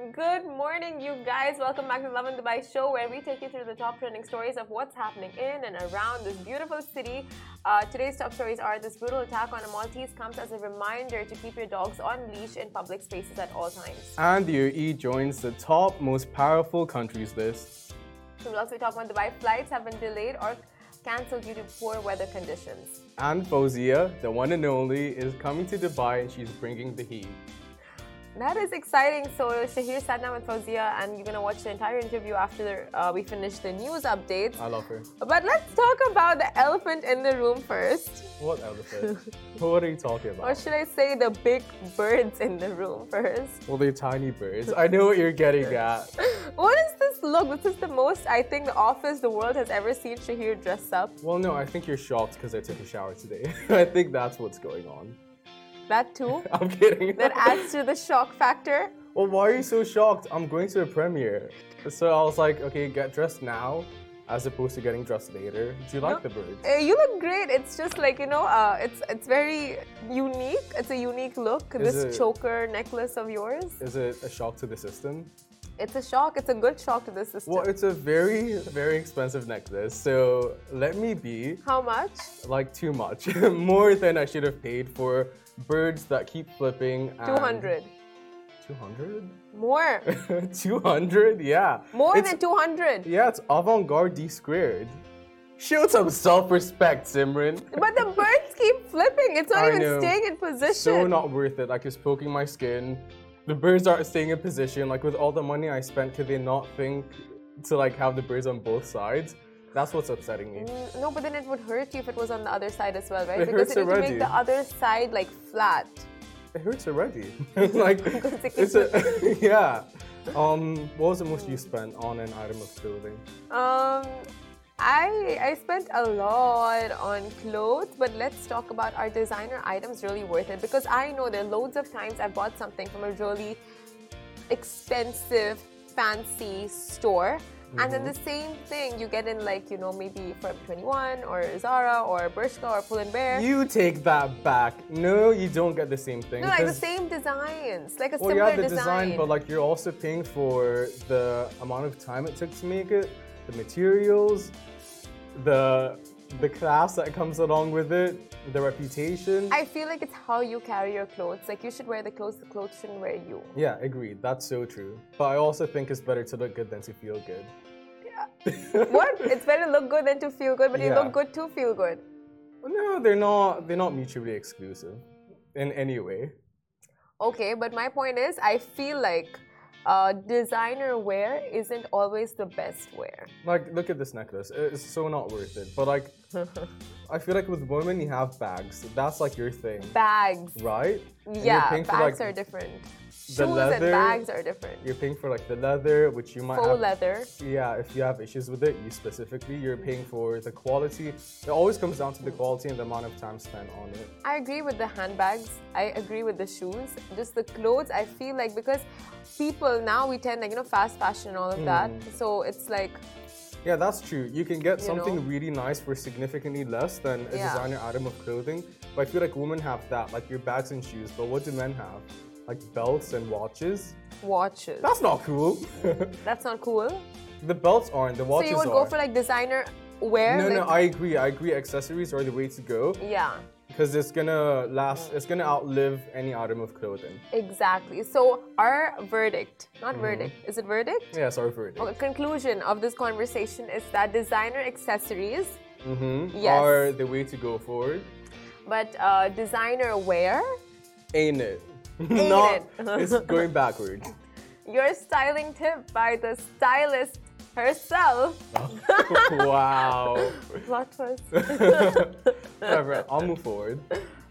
Good morning, you guys. Welcome back to the Lovin Dubai show, where we take you through the top trending stories of what's happening in and around this beautiful city. Uh, today's top stories are this brutal attack on a Maltese comes as a reminder to keep your dogs on leash in public spaces at all times. And the UAE joins the top most powerful countries list. So we'll also talk about Dubai flights have been delayed or cancelled due to poor weather conditions. And Faouzia, the one and only, is coming to Dubai and she's bringing the heat. That is exciting. So Shahir sat down with Faouzia and you're gonna watch the entire interview after uh, we finish the news updates. I love her. But let's talk about the elephant in the room first. What elephant? what are you talking about? Or should I say the big birds in the room first? Well, they're tiny birds. I know what you're getting at. what is this look? This is the most I think the office the world has ever seen Shahir dress up. Well, no, I think you're shocked because I took a shower today. I think that's what's going on. That too? I'm kidding. That adds to the shock factor. Well, why are you so shocked? I'm going to a premiere. So I was like, okay, get dressed now as opposed to getting dressed later. Do you like no, the birds? Uh, you look great. It's just like, you know, uh, it's it's very unique. It's a unique look. Is this it, choker necklace of yours. Is it a shock to the system? It's a shock. It's a good shock to the system. Well, it's a very, very expensive necklace. So let me be. How much? Like too much. More than I should have paid for birds that keep flipping. 200. 200? More. 200? Yeah. More it's, than 200. Yeah, it's avant garde D squared. Show some self respect, Simran. But the birds keep flipping. It's not I even know. staying in position. So not worth it. Like, it's poking my skin. The birds aren't staying in position. Like, with all the money I spent, could they not think to, like, have the birds on both sides? That's what's upsetting me. Mm, no, but then it would hurt you if it was on the other side as well, right? It because need already. make the other side like flat. It hurts already. like it's a yeah. Um, what was the most you spent on an item of clothing? Um, I I spent a lot on clothes, but let's talk about our designer items really worth it because I know there are loads of times I've bought something from a really expensive, fancy store Mm-hmm. And then the same thing you get in like, you know, maybe Forever 21 or Zara or Bershka or Pull and Bear. You take that back. No, you don't get the same thing. No, like the same designs. Like a well, similar yeah, the design. design, but like you're also paying for the amount of time it took to make it, the materials, the the class that comes along with it the reputation. I feel like it's how you carry your clothes. Like you should wear the clothes, the clothes shouldn't wear you. Yeah, agreed. That's so true. But I also think it's better to look good than to feel good. What? It's better to look good than to feel good, but yeah. you look good to feel good. No, they're not. They're not mutually exclusive, in any way. Okay, but my point is, I feel like uh, designer wear isn't always the best wear. Like, look at this necklace. It's so not worth it. But like, I feel like with women, you have bags. That's like your thing. Bags. Right? Yeah, bags like, are different. The Shoes leather, and bags are different. You're paying for like the leather, which you might Faux have. leather. Yeah, if you have issues with it, you specifically, you're paying for the quality. It always comes down to the quality and the amount of time spent on it. I agree with the handbags. I agree with the shoes. Just the clothes, I feel like because people now we tend like you know fast fashion and all of mm. that. So it's like yeah, that's true. You can get you something know? really nice for significantly less than a yeah. designer item of clothing. But I feel like women have that, like your bags and shoes. But what do men have? Like belts and watches. Watches. That's not cool. That's not cool. The belts aren't. The watches. So you would go for like designer wear? No, like... no. I agree. I agree. Accessories are the way to go. Yeah because it's gonna last it's gonna outlive any item of clothing exactly so our verdict not mm-hmm. verdict is it verdict yes our verdict okay, conclusion of this conversation is that designer accessories mm-hmm. yes. are the way to go forward but uh, designer wear ain't it it. it's going backwards your styling tip by the stylist herself. wow. Plot twist. Whatever, I'll move forward.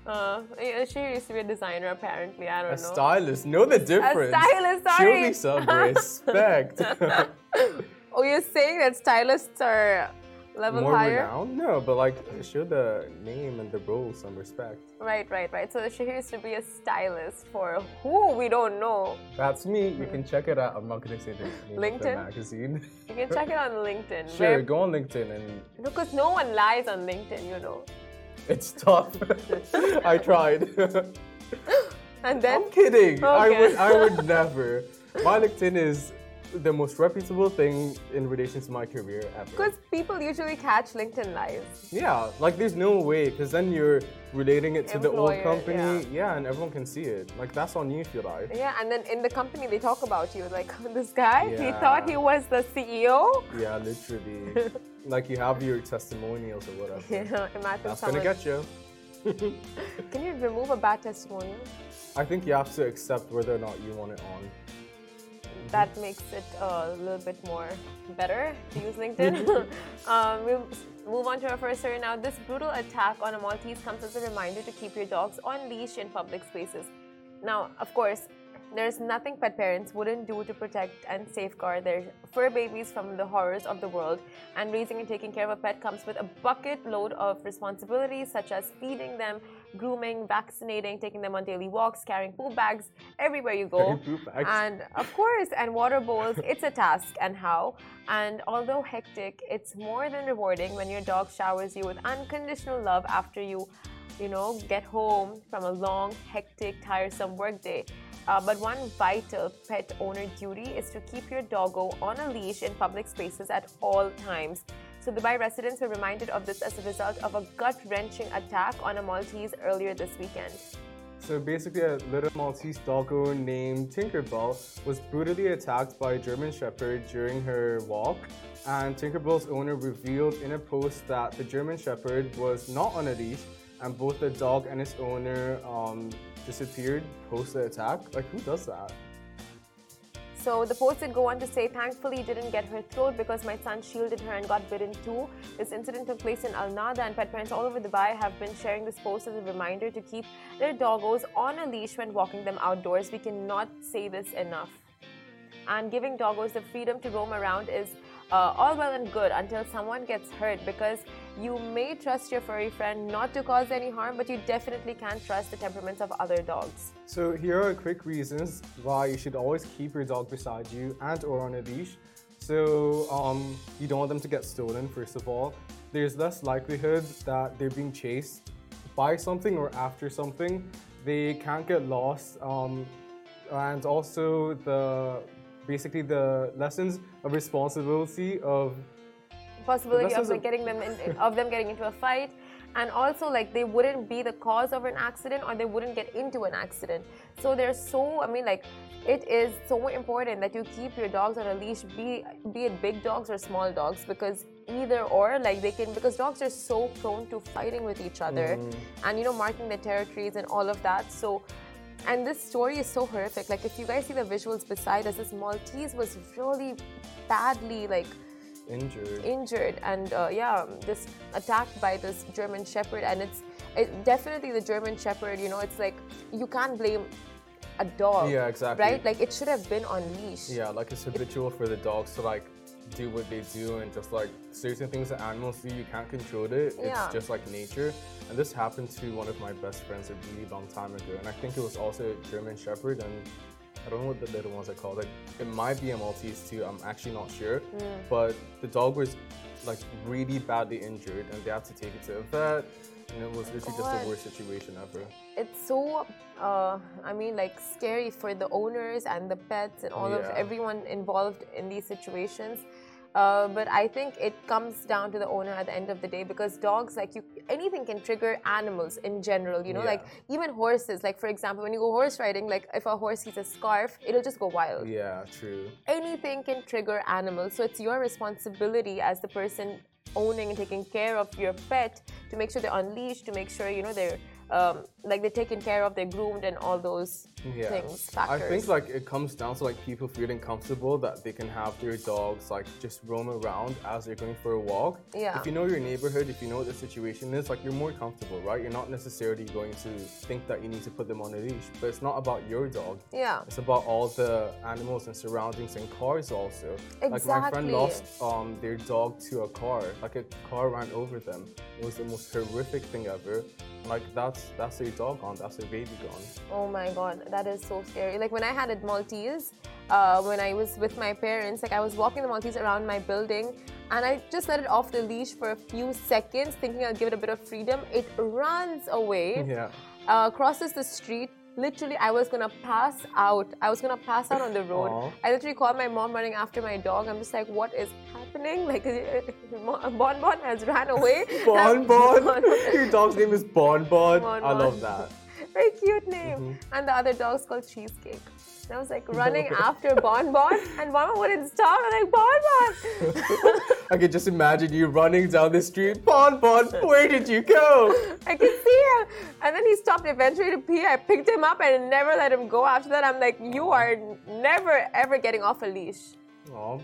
Uh, she used to be a designer, apparently. I don't a know. A stylist. Know the difference. A stylist, sorry. Show me some respect. oh, you're saying that stylists are level More higher? renowned? No, but like show the name and the role some respect. Right, right, right. So she used to be a stylist for who we don't know. That's me. You can hmm. check it out. I'm not gonna say the name LinkedIn? of the magazine. You can check it on LinkedIn. Sure, Where... go on LinkedIn and. Because no one lies on LinkedIn, you know. It's tough. I tried. and then. I'm kidding. Okay. I would. I would never. my LinkedIn is the most reputable thing in relation to my career ever. Because people usually catch LinkedIn lives. Yeah, like there's no way, because then you're relating it to Employer, the old company. Yeah. yeah. and everyone can see it. Like that's on you if you like. Yeah, and then in the company they talk about you. Like this guy, yeah. he thought he was the CEO. Yeah, literally. like you have your testimonials or whatever. Yeah, imagine That's someone... gonna get you. can you remove a bad testimonial? I think you have to accept whether or not you want it on that makes it a little bit more better to use LinkedIn. um, we'll move on to our first story now. This brutal attack on a Maltese comes as a reminder to keep your dogs on leash in public spaces. Now, of course, there's nothing pet parents wouldn't do to protect and safeguard their fur babies from the horrors of the world. And raising and taking care of a pet comes with a bucket load of responsibilities, such as feeding them, grooming, vaccinating, taking them on daily walks, carrying poop bags everywhere you go. And of course, and water bowls, it's a task and how. And although hectic, it's more than rewarding when your dog showers you with unconditional love after you, you know, get home from a long, hectic, tiresome workday. Uh, but one vital pet owner duty is to keep your doggo on a leash in public spaces at all times. So, Dubai residents were reminded of this as a result of a gut wrenching attack on a Maltese earlier this weekend. So basically, a little Maltese doggo named Tinkerbell was brutally attacked by a German Shepherd during her walk. And Tinkerbell's owner revealed in a post that the German Shepherd was not on a leash, and both the dog and its owner um, disappeared post the attack. Like, who does that? So the post did go on to say, thankfully didn't get her throat because my son shielded her and got bitten too. This incident took place in Al Nahda and pet parents all over Dubai have been sharing this post as a reminder to keep their doggos on a leash when walking them outdoors. We cannot say this enough. And giving doggos the freedom to roam around is uh, all well and good until someone gets hurt because you may trust your furry friend not to cause any harm, but you definitely can't trust the temperaments of other dogs. So here are quick reasons why you should always keep your dog beside you and or on a leash. So um, you don't want them to get stolen, first of all. There's less likelihood that they're being chased by something or after something. They can't get lost. Um, and also the basically the lessons of responsibility of possibility of like getting them in, of them getting into a fight and also like they wouldn't be the cause of an accident or they wouldn't get into an accident so there's so i mean like it is so important that you keep your dogs on a leash be be it big dogs or small dogs because either or like they can because dogs are so prone to fighting with each other mm. and you know marking their territories and all of that so and this story is so horrific. Like, if you guys see the visuals beside us, this Maltese was really badly, like, injured. Injured, and uh, yeah, just attacked by this German Shepherd. And it's it, definitely the German Shepherd. You know, it's like you can't blame a dog. Yeah, exactly. Right? Like, it should have been on leash. Yeah, like it's habitual it, for the dogs to like do what they do and just like certain things that animals do you can't control it yeah. it's just like nature and this happened to one of my best friends a really long time ago and i think it was also a german shepherd and i don't know what the little ones are called like it might be a maltese too i'm actually not sure mm. but the dog was like really badly injured and they had to take it to a vet and it was literally just the worst situation ever. It's so, uh, I mean, like scary for the owners and the pets and all yeah. of everyone involved in these situations. Uh, but I think it comes down to the owner at the end of the day because dogs, like you, anything can trigger animals in general. You know, yeah. like even horses. Like for example, when you go horse riding, like if a horse sees a scarf, it'll just go wild. Yeah, true. Anything can trigger animals, so it's your responsibility as the person owning and taking care of your pet to make sure they're unleashed, to make sure you know they're um, like they're taken care of, they're groomed, and all those yeah. things. Factors. I think like it comes down to like people feeling comfortable that they can have their dogs like just roam around as they're going for a walk. Yeah. If you know your neighborhood, if you know what the situation is, like you're more comfortable, right? You're not necessarily going to think that you need to put them on a leash, but it's not about your dog. Yeah. It's about all the animals and surroundings and cars also. Exactly. Like my friend lost um, their dog to a car. Like a car ran over them. It was the most horrific thing ever. Like that's that's a dog gone, that's a baby gone. Oh my god, that is so scary. Like when I had a Maltese, uh, when I was with my parents, like I was walking the Maltese around my building and I just let it off the leash for a few seconds, thinking I'll give it a bit of freedom. It runs away. Yeah. Uh, crosses the street literally I was gonna pass out. I was gonna pass out on the road. Aww. I literally called my mom running after my dog. I'm just like, what is happening? Like, Bon Bon has ran away. Bon Bon. Your dog's name is Bon Bon. bon I love that. Very cute name. Mm-hmm. And the other dog's called Cheesecake. And I was like running after Bon Bon, and Bon Bon wouldn't stop. I'm like, Bon Bon! I can just imagine you running down the street. Bon Bon, where did you go? I could see him. And then he stopped eventually to pee. I picked him up and never let him go. After that, I'm like, you are never ever getting off a leash. Aww.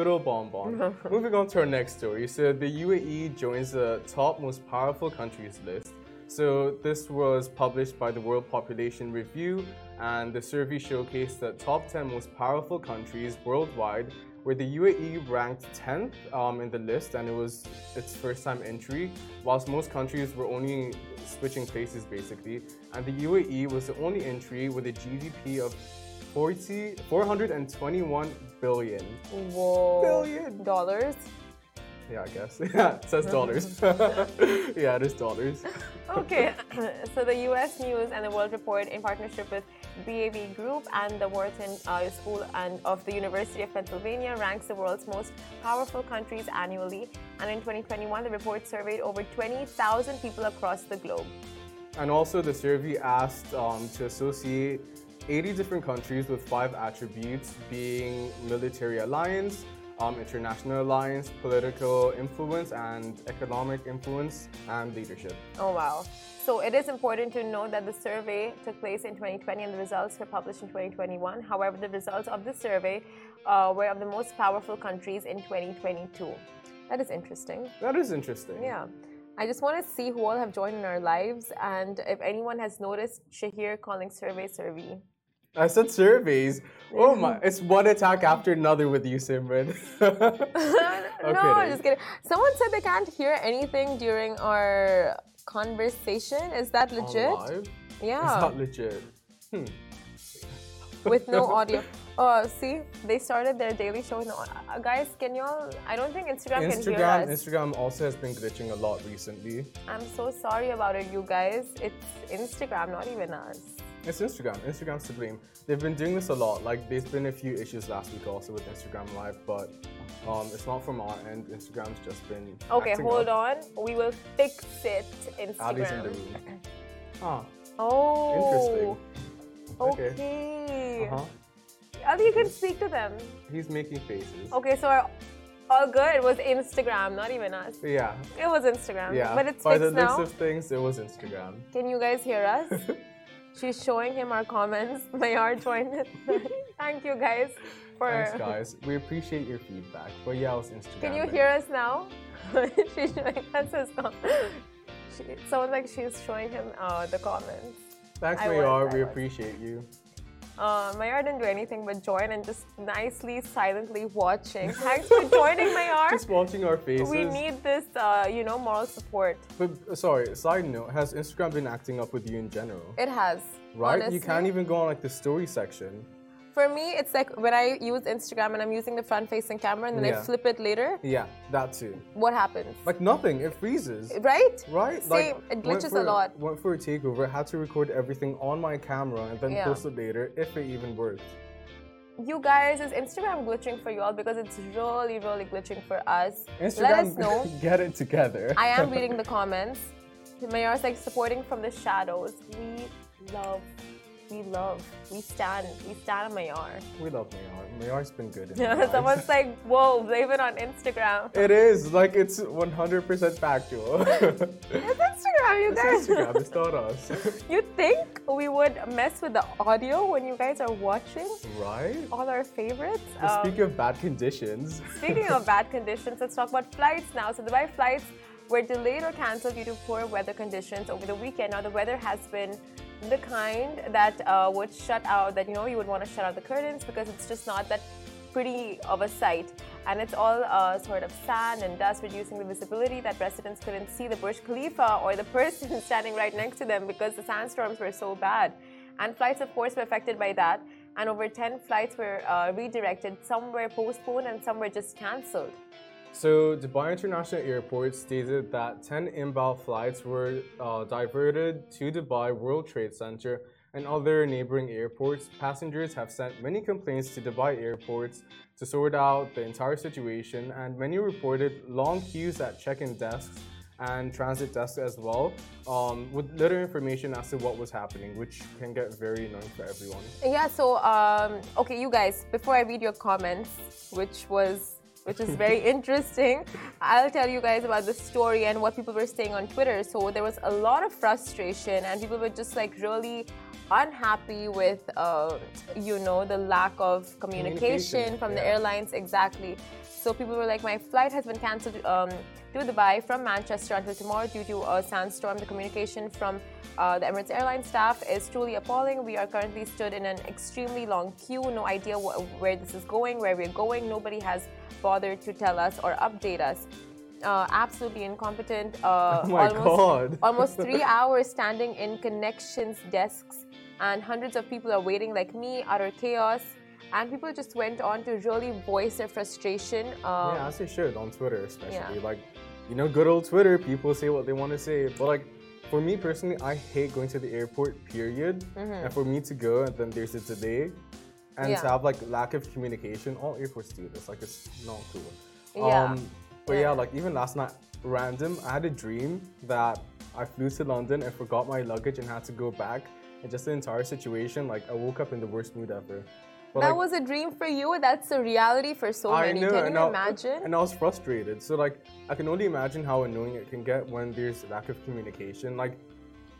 Good old Bon Bon. Moving on to our next story. So the UAE joins the top most powerful countries list. So this was published by the World Population Review and the survey showcased the top 10 most powerful countries worldwide where the UAE ranked 10th um, in the list and it was its first time entry, whilst most countries were only switching places basically. And the UAE was the only entry with a GDP of 40, 421 billion. Whoa. Billion. Dollars? Yeah, I guess. Yeah, it says dollars. yeah, it is dollars. okay, so the US News and the World Report, in partnership with BAV Group and the Wharton uh, School and of the University of Pennsylvania, ranks the world's most powerful countries annually. And in 2021, the report surveyed over 20,000 people across the globe. And also, the survey asked um, to associate 80 different countries with five attributes being military alliance, um, international alliance, political influence, and economic influence and leadership. Oh, wow. So it is important to note that the survey took place in 2020 and the results were published in 2021. However, the results of the survey uh, were of the most powerful countries in 2022. That is interesting. That is interesting. Yeah. I just want to see who all have joined in our lives and if anyone has noticed Shahir calling survey survey. I said surveys. Oh my! It's one attack after another with you, Simran. no, I'm just kidding. Someone said they can't hear anything during our conversation. Is that legit? Yeah. It's not legit. Hmm. With no audio. Oh, see, they started their daily show. No, uh, guys, can y'all? I don't think Instagram, Instagram can hear us. Instagram also has been glitching a lot recently. I'm so sorry about it, you guys. It's Instagram, not even us. It's Instagram. Instagram's to blame. They've been doing this a lot. Like, there's been a few issues last week also with Instagram Live, but um, it's not from our end. Instagram's just been. Okay, hold up. on. We will fix it. Instagram. Ali's in the room. Huh. Oh. Interesting. Okay. okay. Uh huh. Ali, you can speak to them. He's making faces. Okay, so our all good. It was Instagram, not even us. Yeah. It was Instagram. Yeah. But it's By fixed the looks now. of things, it was Instagram. Can you guys hear us? She's showing him our comments. Mayar joined it. Thank you guys for. Thanks, guys. We appreciate your feedback. For it's Instagram. Can you hear us now? she's showing. That's his She, sounds like she's showing him uh, the comments. Thanks, Mayar. We appreciate you. Uh, Mayar didn't do anything but join and just nicely, silently watching. Thanks for joining, Mayar. Just watching our faces. We need this, uh, you know, moral support. But uh, sorry, side note: Has Instagram been acting up with you in general? It has. Right? Honestly. You can't even go on like the story section. For me, it's like when I use Instagram and I'm using the front-facing camera and then yeah. I flip it later. Yeah, that too. What happens? Like nothing. It freezes. Right? Right? Same. Like, it glitches for, a lot. Went for a takeover. I Had to record everything on my camera and then yeah. post it later, if it even worked. You guys, is Instagram glitching for y'all? Because it's really, really glitching for us. Instagram, Let us know. get it together. I am reading the comments. Mayar's like supporting from the shadows. We love we love, we stand, we stand on Mayar. We love Mayar. Mayar's been good. Someone's like, whoa, blame it on Instagram. It is like it's 100% factual. it's Instagram, you guys. It's Instagram. It's not us. you think we would mess with the audio when you guys are watching? Right. All our favorites. Um, speaking of bad conditions. Speaking of bad conditions, let's talk about flights now. So Dubai flights were delayed or cancelled due to poor weather conditions over the weekend. Now the weather has been the kind that uh, would shut out that you know you would want to shut out the curtains because it's just not that pretty of a sight. And it's all uh, sort of sand and dust reducing the visibility that residents couldn't see the Burj Khalifa or the person standing right next to them because the sandstorms were so bad. And flights of course were affected by that. And over 10 flights were uh, redirected some were postponed and some were just cancelled so, Dubai International Airport stated that 10 inbound flights were uh, diverted to Dubai World Trade Center and other neighboring airports, passengers have sent many complaints to Dubai airports to sort out the entire situation, and many reported long queues at check-in desks and transit desks as well, um, with little information as to what was happening, which can get very annoying for everyone. Yeah. So, um, okay, you guys, before I read your comments, which was which is very interesting. I'll tell you guys about the story and what people were saying on Twitter. So there was a lot of frustration, and people were just like really unhappy with, uh, you know, the lack of communication, communication from yeah. the airlines. Exactly. So people were like, my flight has been cancelled um, to Dubai from Manchester until tomorrow due to a sandstorm. The communication from uh, the Emirates Airline staff is truly appalling. We are currently stood in an extremely long queue. No idea wh where this is going, where we're going. Nobody has bothered to tell us or update us. Uh, absolutely incompetent. Uh, oh my almost, god! almost three hours standing in connections desks, and hundreds of people are waiting like me, utter chaos. And people just went on to really voice their frustration. Um, yeah, as they should on Twitter, especially. Yeah. Like, you know, good old Twitter, people say what they want to say. But like, for me personally, I hate going to the airport, period. Mm-hmm. And for me to go and then there's a delay, and yeah. to have like lack of communication. All airports do this. Like it's not cool. Yeah. Um, but yeah. yeah, like even last night, random, I had a dream that I flew to London and forgot my luggage and had to go back. And just the entire situation, like I woke up in the worst mood ever. But that like, was a dream for you. That's a reality for so I many. Know, can you I, imagine? And I was frustrated. So like, I can only imagine how annoying it can get when there's lack of communication. Like,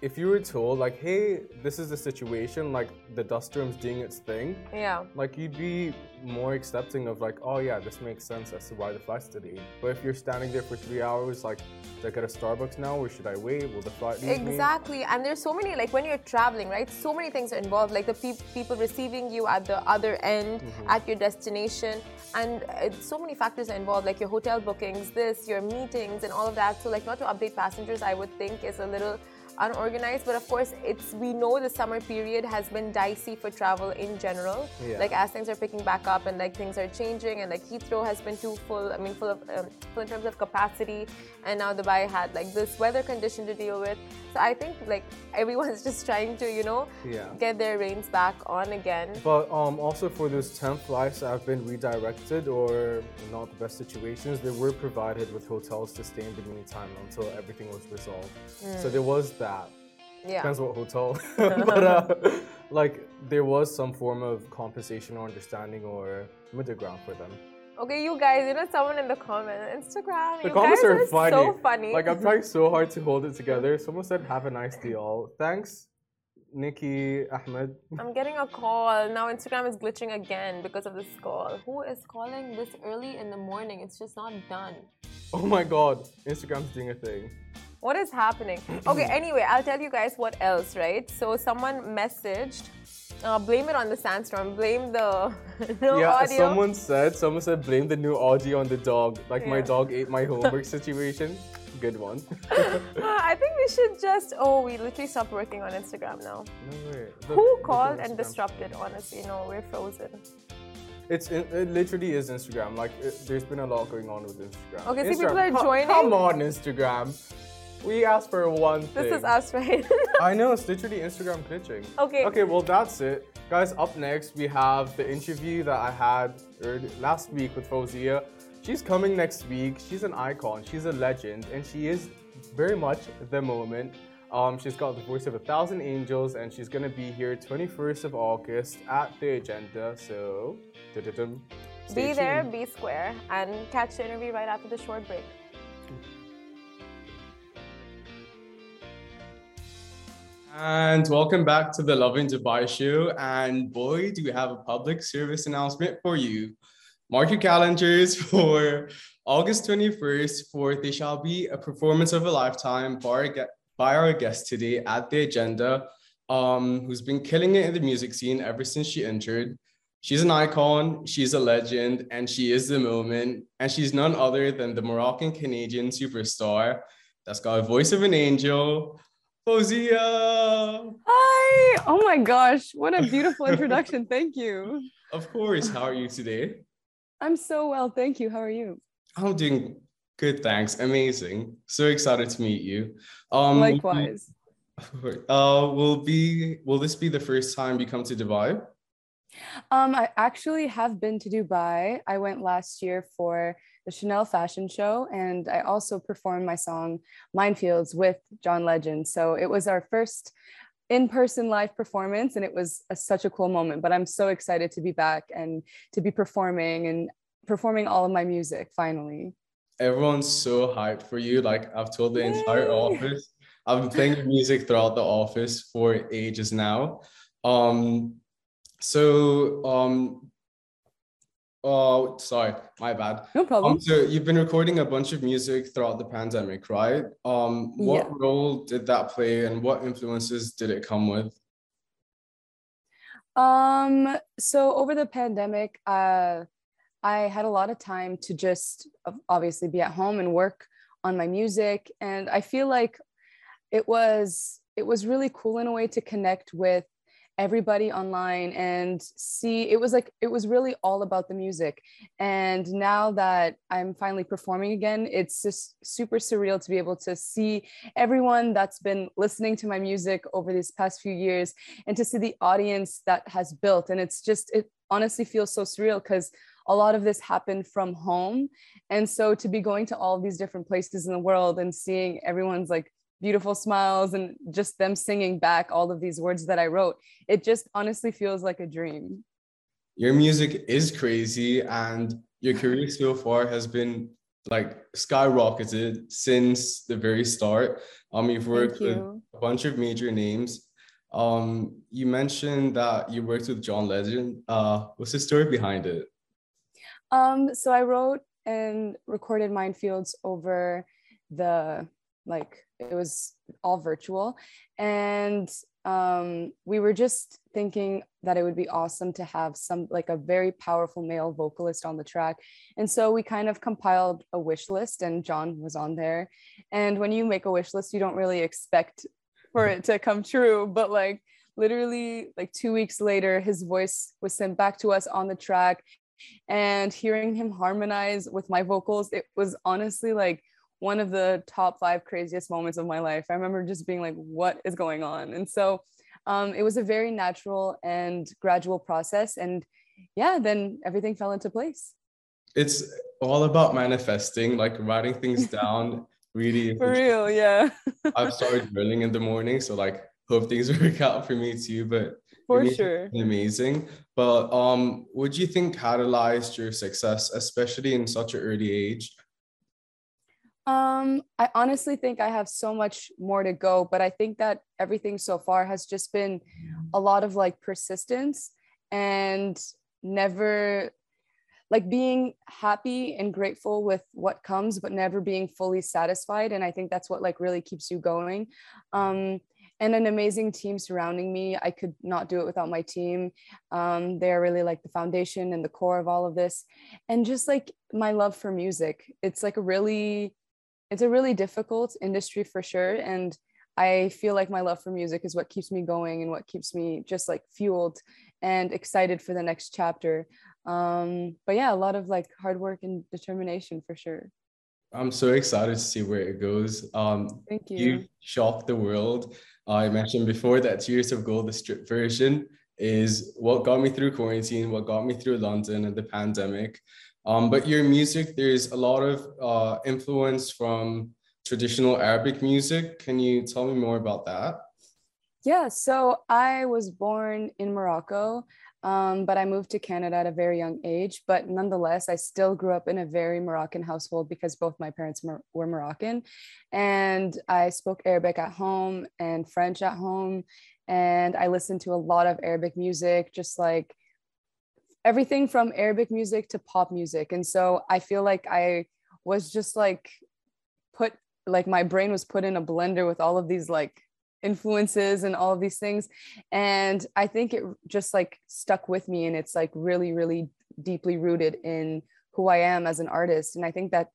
if you were told like, hey, this is the situation, like the dust storm's doing its thing, yeah, like you'd be more accepting of like, oh yeah, this makes sense as to why the flight's delayed. But if you're standing there for three hours, like, should I get a Starbucks now or should I wait? Will the flight leave Exactly, me? and there's so many like when you're traveling, right? So many things are involved, like the pe- people receiving you at the other end mm-hmm. at your destination, and uh, so many factors are involved, like your hotel bookings, this, your meetings, and all of that. So like not to update passengers, I would think is a little unorganized. But of course, it's we know the summer period has been dicey for travel in general. Yeah. Like as things are picking back up and like things are changing, and like Heathrow has been too full. I mean, full of um, full in terms of capacity, and now Dubai had like this weather condition to deal with. So I think like everyone's just trying to you know yeah. get their reins back on again. But um, also for those 10 flights that have been redirected or not the best situations, they were provided with hotels to stay in the meantime until everything was resolved. Mm. So there was that that. Yeah. Depends what hotel. but uh, like there was some form of compensation or understanding or middle ground for them. Okay, you guys, you know someone in the comment, Instagram. The comments are, are funny. So funny. Like I'm trying so hard to hold it together. Someone said, "Have a nice day, all." Thanks, Nikki Ahmed. I'm getting a call now. Instagram is glitching again because of this call. Who is calling this early in the morning? It's just not done. Oh my God, Instagram's doing a thing. What is happening? Okay, anyway, I'll tell you guys what else, right? So someone messaged, uh, blame it on the sandstorm, blame the no yeah, audio. someone said, someone said blame the new audio on the dog. Like yeah. my dog ate my homework situation. Good one. uh, I think we should just, oh, we literally stopped working on Instagram now. No way. Who called and disrupted, honestly? No, we're frozen. It's it literally is Instagram. Like it, there's been a lot going on with Instagram. Okay, Instagram, see people are joining. Come on, Instagram. We asked for one thing. This is us, right? I know, it's literally Instagram pitching. Okay. Okay, well, that's it. Guys, up next, we have the interview that I had last week with Faouzia. She's coming next week. She's an icon, she's a legend, and she is very much the moment. Um, she's got the voice of a thousand angels, and she's gonna be here 21st of August at the agenda. So, be tuned. there, be square, and catch the interview right after the short break. And welcome back to the Lovin Dubai show. And boy, do we have a public service announcement for you. Mark your calendars for August 21st for there shall be a performance of a lifetime by our guest today at the agenda, um, who's been killing it in the music scene ever since she entered. She's an icon, she's a legend, and she is the moment. And she's none other than the Moroccan Canadian superstar that's got a voice of an angel, Faouzia. Hi. Oh my gosh. What a beautiful introduction. Thank you. Of course. How are you today? I'm so well. Thank you. How are you? I'm doing good. Thanks. Amazing. So excited to meet you. Um, Likewise. Uh, will be will this be the first time you come to Dubai? Um, I actually have been to Dubai. I went last year for the Chanel fashion show, and I also performed my song Minefields with John Legend. So it was our first in-person live performance and it was a, such a cool moment but i'm so excited to be back and to be performing and performing all of my music finally everyone's so hyped for you like i've told the Yay. entire office i've been playing music throughout the office for ages now um so um Oh, sorry, my bad. No problem. Um, so you've been recording a bunch of music throughout the pandemic, right? Um, what yeah. role did that play, and what influences did it come with? Um, so over the pandemic, uh, I had a lot of time to just obviously be at home and work on my music, and I feel like it was it was really cool in a way to connect with everybody online and see it was like it was really all about the music. And now that i'm finally performing again it's just super surreal to be able to see everyone that's been listening to my music over these past few years and to see the audience that has built. And it's just it honestly feels so surreal because a lot of this happened from home. And so to be going to all these different places in the world and seeing everyone's like beautiful smiles and just them singing back all of these words that I wrote. It just honestly feels like a dream. Your music is crazy and your career so far has been like skyrocketed since the very start. Um, you've worked you. with a bunch of major names. Um, you mentioned that you worked with John Legend. Uh, what's the story behind it? Um, so I wrote and recorded Minefields over the like it was all virtual. And um, we were just thinking that it would be awesome to have some like a very powerful male vocalist on the track. And so we kind of compiled a wish list and john was on there. And when you make a wish list you don't really expect for it to come true but like literally like two weeks later his voice was sent back to us on the track. And hearing him harmonize with my vocals it was honestly like one of the top five craziest moments of my life. I remember just being like, what is going on? And so um, it was a very natural and gradual process. And yeah, then everything fell into place. It's all about manifesting, like writing things down. Really, for real, yeah. I've started journaling in the morning, so like hope things work out for me too. But for sure, amazing. But um, what do you think catalyzed your success, especially in such an early age? Um, I honestly think I have so much more to go, but I think that everything so far has just been a lot of like persistence and never like being happy and grateful with what comes, but never being fully satisfied. And I think that's what like really keeps you going. Um, and an amazing team surrounding me. I could not do it without my team. Um, they're really like the foundation and the core of all of this. And just like my love for music, it's like a really it's a really difficult industry for sure and i feel like my love for music is what keeps me going and what keeps me just like fueled and excited for the next chapter. Um but yeah a lot of like hard work and determination for sure. I'm so excited to see where it goes. Um thank you you. shocked the world. I mentioned before that tears of gold the strip version is what got me through quarantine what got me through london and the pandemic um, but your music, there's a lot of uh, influence from traditional Arabic music. Can you tell me more about that? Yeah, so I was born in Morocco, um, but I moved to Canada at a very young age. But nonetheless, I still grew up in a very Moroccan household because both my parents were Moroccan. And I spoke Arabic at home and French at home. And I listened to a lot of Arabic music, just like everything from Arabic music to pop music. And so I feel like I was just like put like my brain was put in a blender with all of these like influences and all of these things and i think it just like stuck with me and it's like really really deeply rooted in who i am as an artist and i think that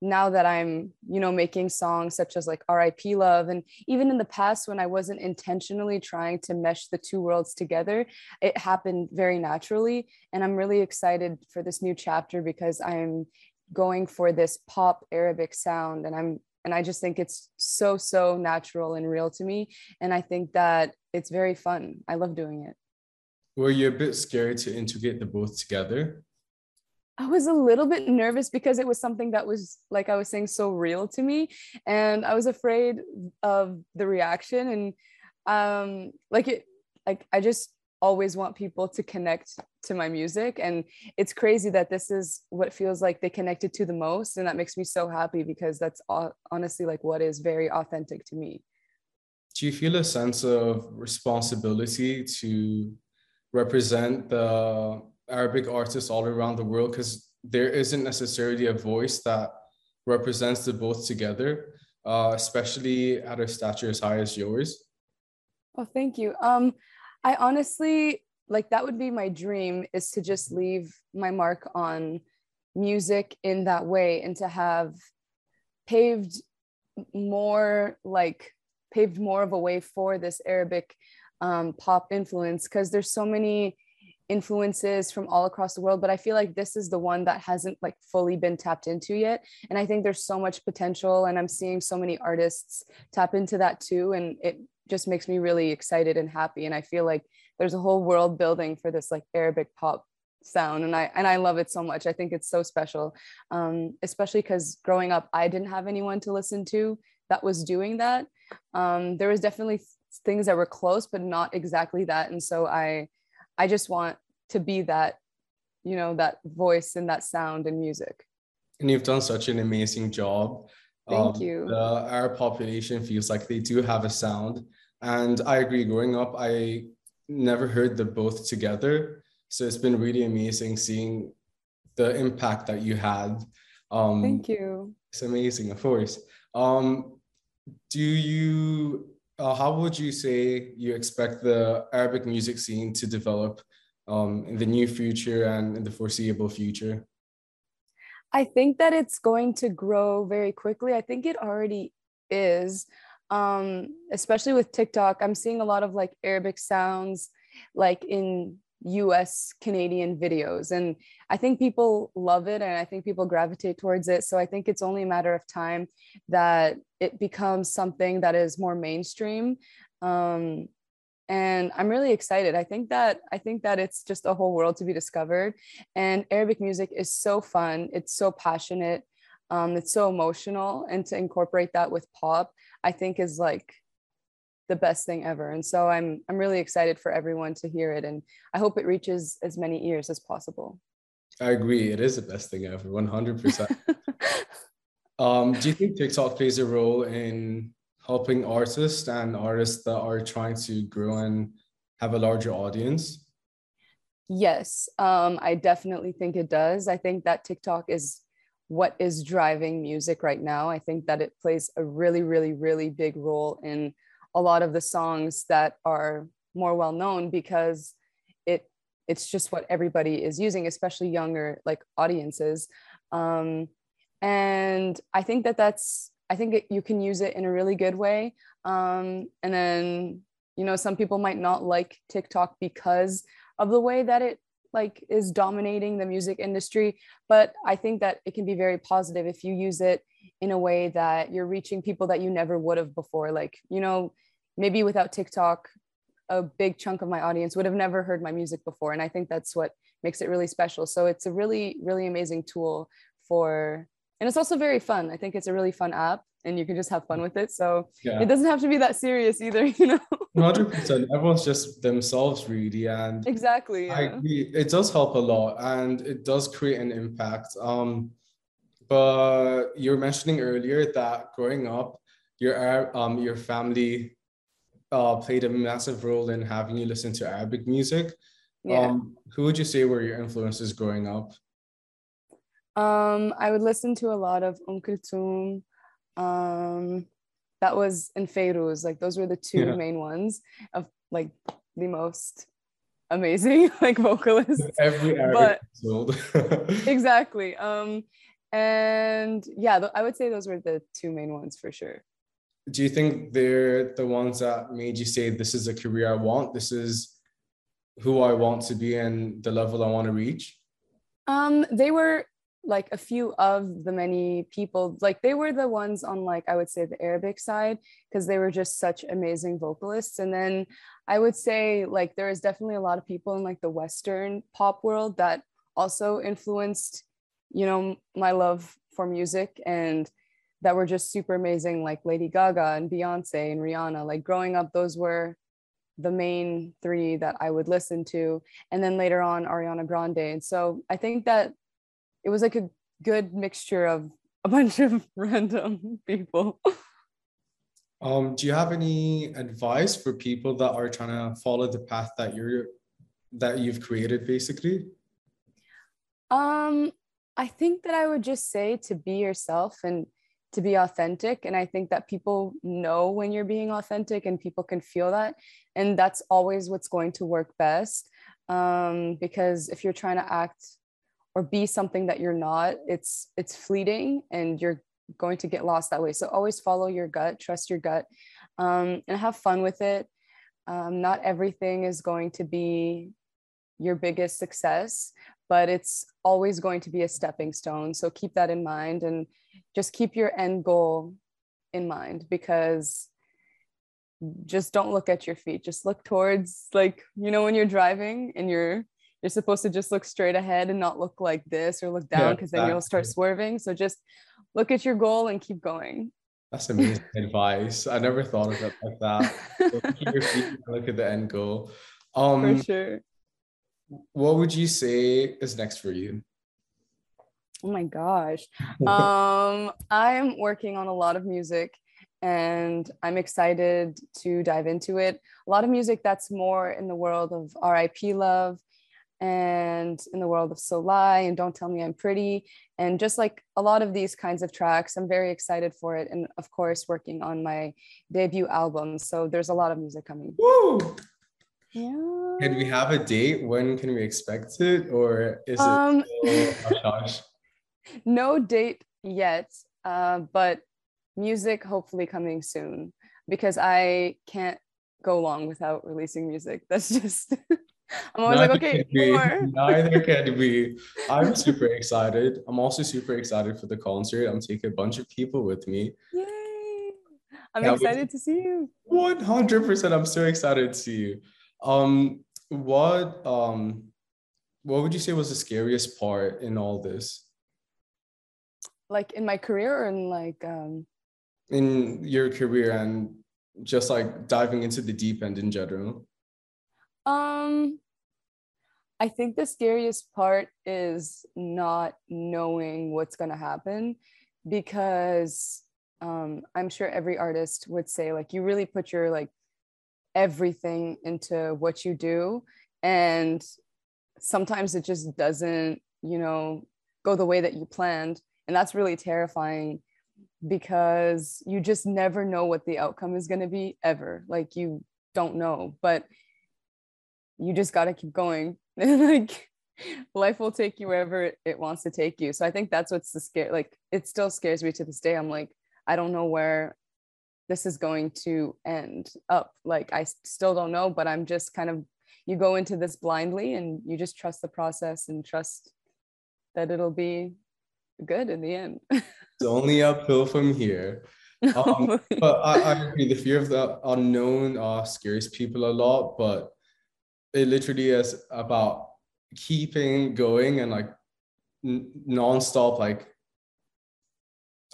now that I'm, you know, making songs such as like RIP Love, and even in the past when I wasn't intentionally trying to mesh the two worlds together, it happened very naturally. And I'm really excited for this new chapter because I'm going for this pop Arabic sound and I'm and I just think it's so so natural and real to me and I think that it's very fun. I love doing it. Were you a bit scared to integrate the both together? I was a little bit nervous because it was something that was like I was saying so real to me and I was afraid of the reaction and um like it like I just always want people to connect to my music and it's crazy that this is what feels like they connected to the most and that makes me so happy because that's honestly like what is very authentic to me. Do you feel a sense of responsibility to represent the arabic artists all around the world because there isn't necessarily a voice that represents the both together uh, especially at a stature as high as yours. Oh thank you. Um I honestly like that would be my dream is to just leave my mark on music in that way and to have paved more like paved more of a way for this Arabic um, pop influence because there's so many influences from all across the world but i feel like this is the one that hasn't like fully been tapped into yet. And i think there's so much potential and i'm seeing so many artists tap into that too and it just makes me really excited and happy. And i feel like there's a whole world building for this like arabic pop sound and i and i love it so much. I think it's so special um, especially because growing up i didn't have anyone to listen to that was doing that. Um, there was definitely things that were close but not exactly that. And so i i just want to be that you know that voice and that sound in music and you've done such an amazing job Thank um, you. The, our population feels like they do have a sound and I agree, growing up, I never heard the both together. So it's been really amazing seeing the impact that you had. Um, Thank you. It's amazing, of course. Um, do you, uh, how would you say you expect the Arabic music scene to develop um, in the near future and in the foreseeable future? I think that it's going to grow very quickly. I think it already is um, especially with TikTok, I'm seeing a lot of like Arabic sounds like in US Canadian videos. And I think people love it and I think people gravitate towards it. So I think it's only a matter of time that it becomes something that is more mainstream. Um, and I'm really excited. I think that I think that it's just a whole world to be discovered. And Arabic music is so fun. It's so passionate. Um, it's so emotional, and to incorporate that with pop, I think is like the best thing ever. And so I'm I'm really excited for everyone to hear it, and I hope it reaches as many ears as possible. I agree. It is the best thing ever, 100%. um, do you think TikTok plays a role in helping artists and artists that are trying to grow and have a larger audience? Yes, um, I definitely think it does. I think that TikTok is what is driving music right now. I think that it plays a really, really, really big role in a lot of the songs that are more well known because it it's just what everybody is using, especially younger like audiences. Um, and I think that that's I think it, you can use it in a really good way. Um, and then you know some people might not like TikTok because of the way that it like is dominating the music industry but i think that it can be very positive if you use it in a way that you're reaching people that you never would have before. Like you know maybe without tiktok a big chunk of my audience would have never heard my music before and i think that's what makes it really special. So it's a really really amazing tool for and it's also very fun i think it's a really fun app and you can just have fun with it. So yeah. it doesn't have to be that serious either, you know. Hundred percent. Everyone's just themselves, really, and exactly. Yeah. I agree. It does help a lot, and it does create an impact. Um, but you were mentioning earlier that growing up, your um your family uh played a massive role in having you listen to Arabic music. Yeah. Um, who would you say were your influences growing up? Um, I would listen to a lot of Um Kulthum, um, that was in Fairuz. Like those were the two yeah. main ones of like the most amazing like vocalists. Every but exactly. Um, and yeah, th- I would say those were the two main ones for sure. Do you think they're the ones that made you say, "This is a career I want. This is who I want to be, and the level I want to reach"? Um, they were like a few of the many people like they were the ones on like i would say the arabic side because they were just such amazing vocalists. And then i would say like there is definitely a lot of people in like the western pop world that also influenced you know my love for music and that were just super amazing like lady gaga and beyonce and rihanna. Like growing up those were the main three that i would listen to. And then later on ariana grande. And so i think that it was like a good mixture of a bunch of random people. Um, do you have any advice for people that are trying to follow the path that you're that you've created basically? Um, I think that I would just say to be yourself and to be authentic. And I think that people know when you're being authentic and people can feel that. And that's always what's going to work best. Um, because if you're trying to act or be something that you're not it's it's fleeting and you're going to get lost that way. So always follow your gut trust your gut um, and have fun with it. Um, not everything is going to be your biggest success but it's always going to be a stepping stone. So keep that in mind and just keep your end goal in mind because just don't look at your feet. Just look towards like you know when you're driving and you're you're supposed to just look straight ahead and not look like this or look down because yeah, then you'll start swerving. So just look at your goal and keep going. That's amazing advice. I never thought of it like that. keep your feet look at the end goal. Um, for sure. What would you say is next for you? Oh my gosh. um, I'm working on a lot of music and I'm excited to dive into it. A lot of music that's more in the world of RIP love and in the world of Solai and Don't Tell Me I'm Pretty. And just like a lot of these kinds of tracks, I'm very excited for it. And of course, working on my debut album. So there's a lot of music coming. Woo! Yeah. Can we have a date? When can we expect it? Or is it um, it no date yet, uh, but music hopefully coming soon because I can't go long without releasing music. That's just I'm always Neither like, okay, more. Neither can we. I'm super excited. I'm also super excited for the concert. I'm taking a bunch of people with me. Yay! I'm excited to see you. 100%. I'm so excited to see you. Um, what um, what would you say was the scariest part in all this? Like in my career, or in like um, in your career and just like diving into the deep end in general. Um, I think the scariest part is not knowing what's going to happen because um, I'm sure every artist would say, like, you really put your like everything into what you do. And sometimes it just doesn't, you know, go the way that you planned. And that's really terrifying because you just never know what the outcome is going to be ever. Like, you don't know. But you just got to keep going. Like life will take you wherever it wants to take you. So i think that's what's the scare like it still scares me to this day. I'm like i don't know where this is going to end up. Like i still don't know but i'm just kind of you go into this blindly and you just trust the process and trust that it'll be good in the end. It's only uphill from here. Um, but I, I agree the fear of the unknown uh, scares people a lot but it literally is about keeping going and like n- non-stop like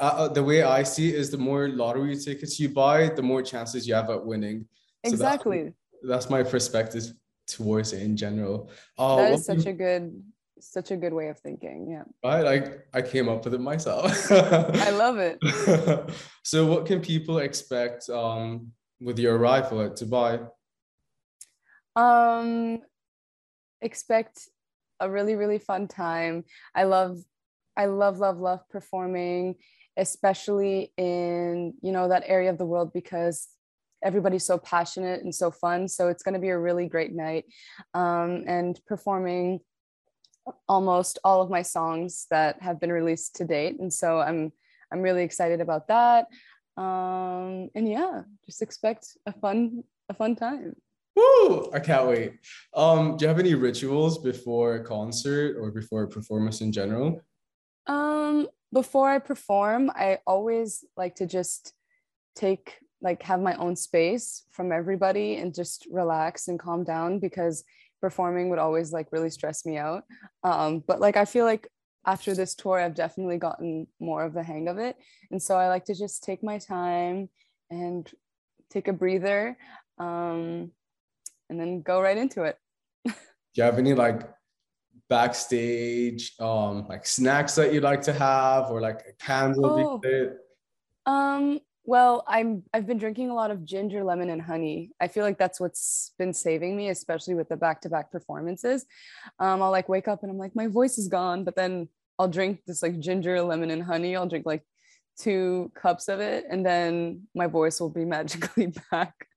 uh, uh, the way I see it is the more lottery tickets you buy, the more chances you have at winning. Exactly. So that's, that's, my perspective towards it in general. Uh, that is such you, a good, such a good way of thinking. Yeah. Right. Like I came up with it myself. I love it. so what can people expect um, with your arrival at Dubai? Um, expect a really really fun time. I love, I love love love performing, especially in you know that area of the world because everybody's so passionate and so fun. So it's going to be a really great night, um, and performing almost all of my songs that have been released to date. And so I'm I'm really excited about that. Um, and yeah, just expect a fun a fun time. Woo! I can't wait. Um, do you have any rituals before a concert or before a performance in general? Um, before I perform, I always like to just take like have my own space from everybody and just relax and calm down because performing would always like really stress me out. Um, but like I feel like after this tour, I've definitely gotten more of the hang of it. And so I like to just take my time and take a breather um, and then go right into it. Do you have any like backstage um like snacks that you like to have or like a candle oh. um well i'm i've been drinking a lot of ginger lemon and honey. I feel like that's what's been saving me especially with the back-to-back performances. Um i'll like wake up and i'm like my voice is gone but then i'll drink this like ginger lemon and honey. I'll drink like two cups of it and then my voice will be magically back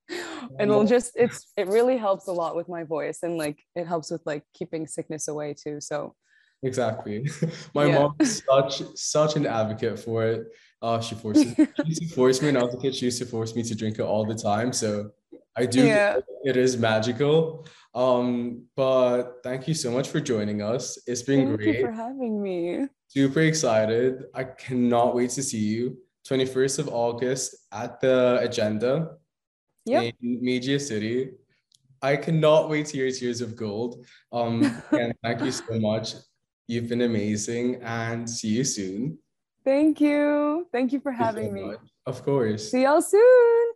and it'll just it's it really helps a lot with my voice and like it helps with like keeping sickness away too so. Exactly. My yeah. mom is such such an advocate for it. Uh she forces she used to force me and I was a kid she used to force me to drink it all the time so I do yeah. it is magical. Um but thank you so much for joining us. It's been thank great for having me. Super excited. I cannot wait to see you. 21st of August at the agenda yep. in Media City. I cannot wait to hear Tears of Gold. Um, and thank you so much. You've been amazing and see you soon. Thank you. Thank you for having so me. Much. Of course. See y'all soon.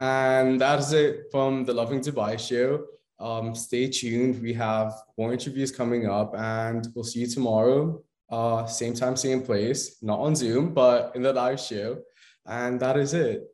And that is it from the Lovin Dubai show. Um, stay tuned. We have more interviews coming up, and we'll see you tomorrow. Uh, same time, same place. Not on Zoom, but in the live show. And that is it.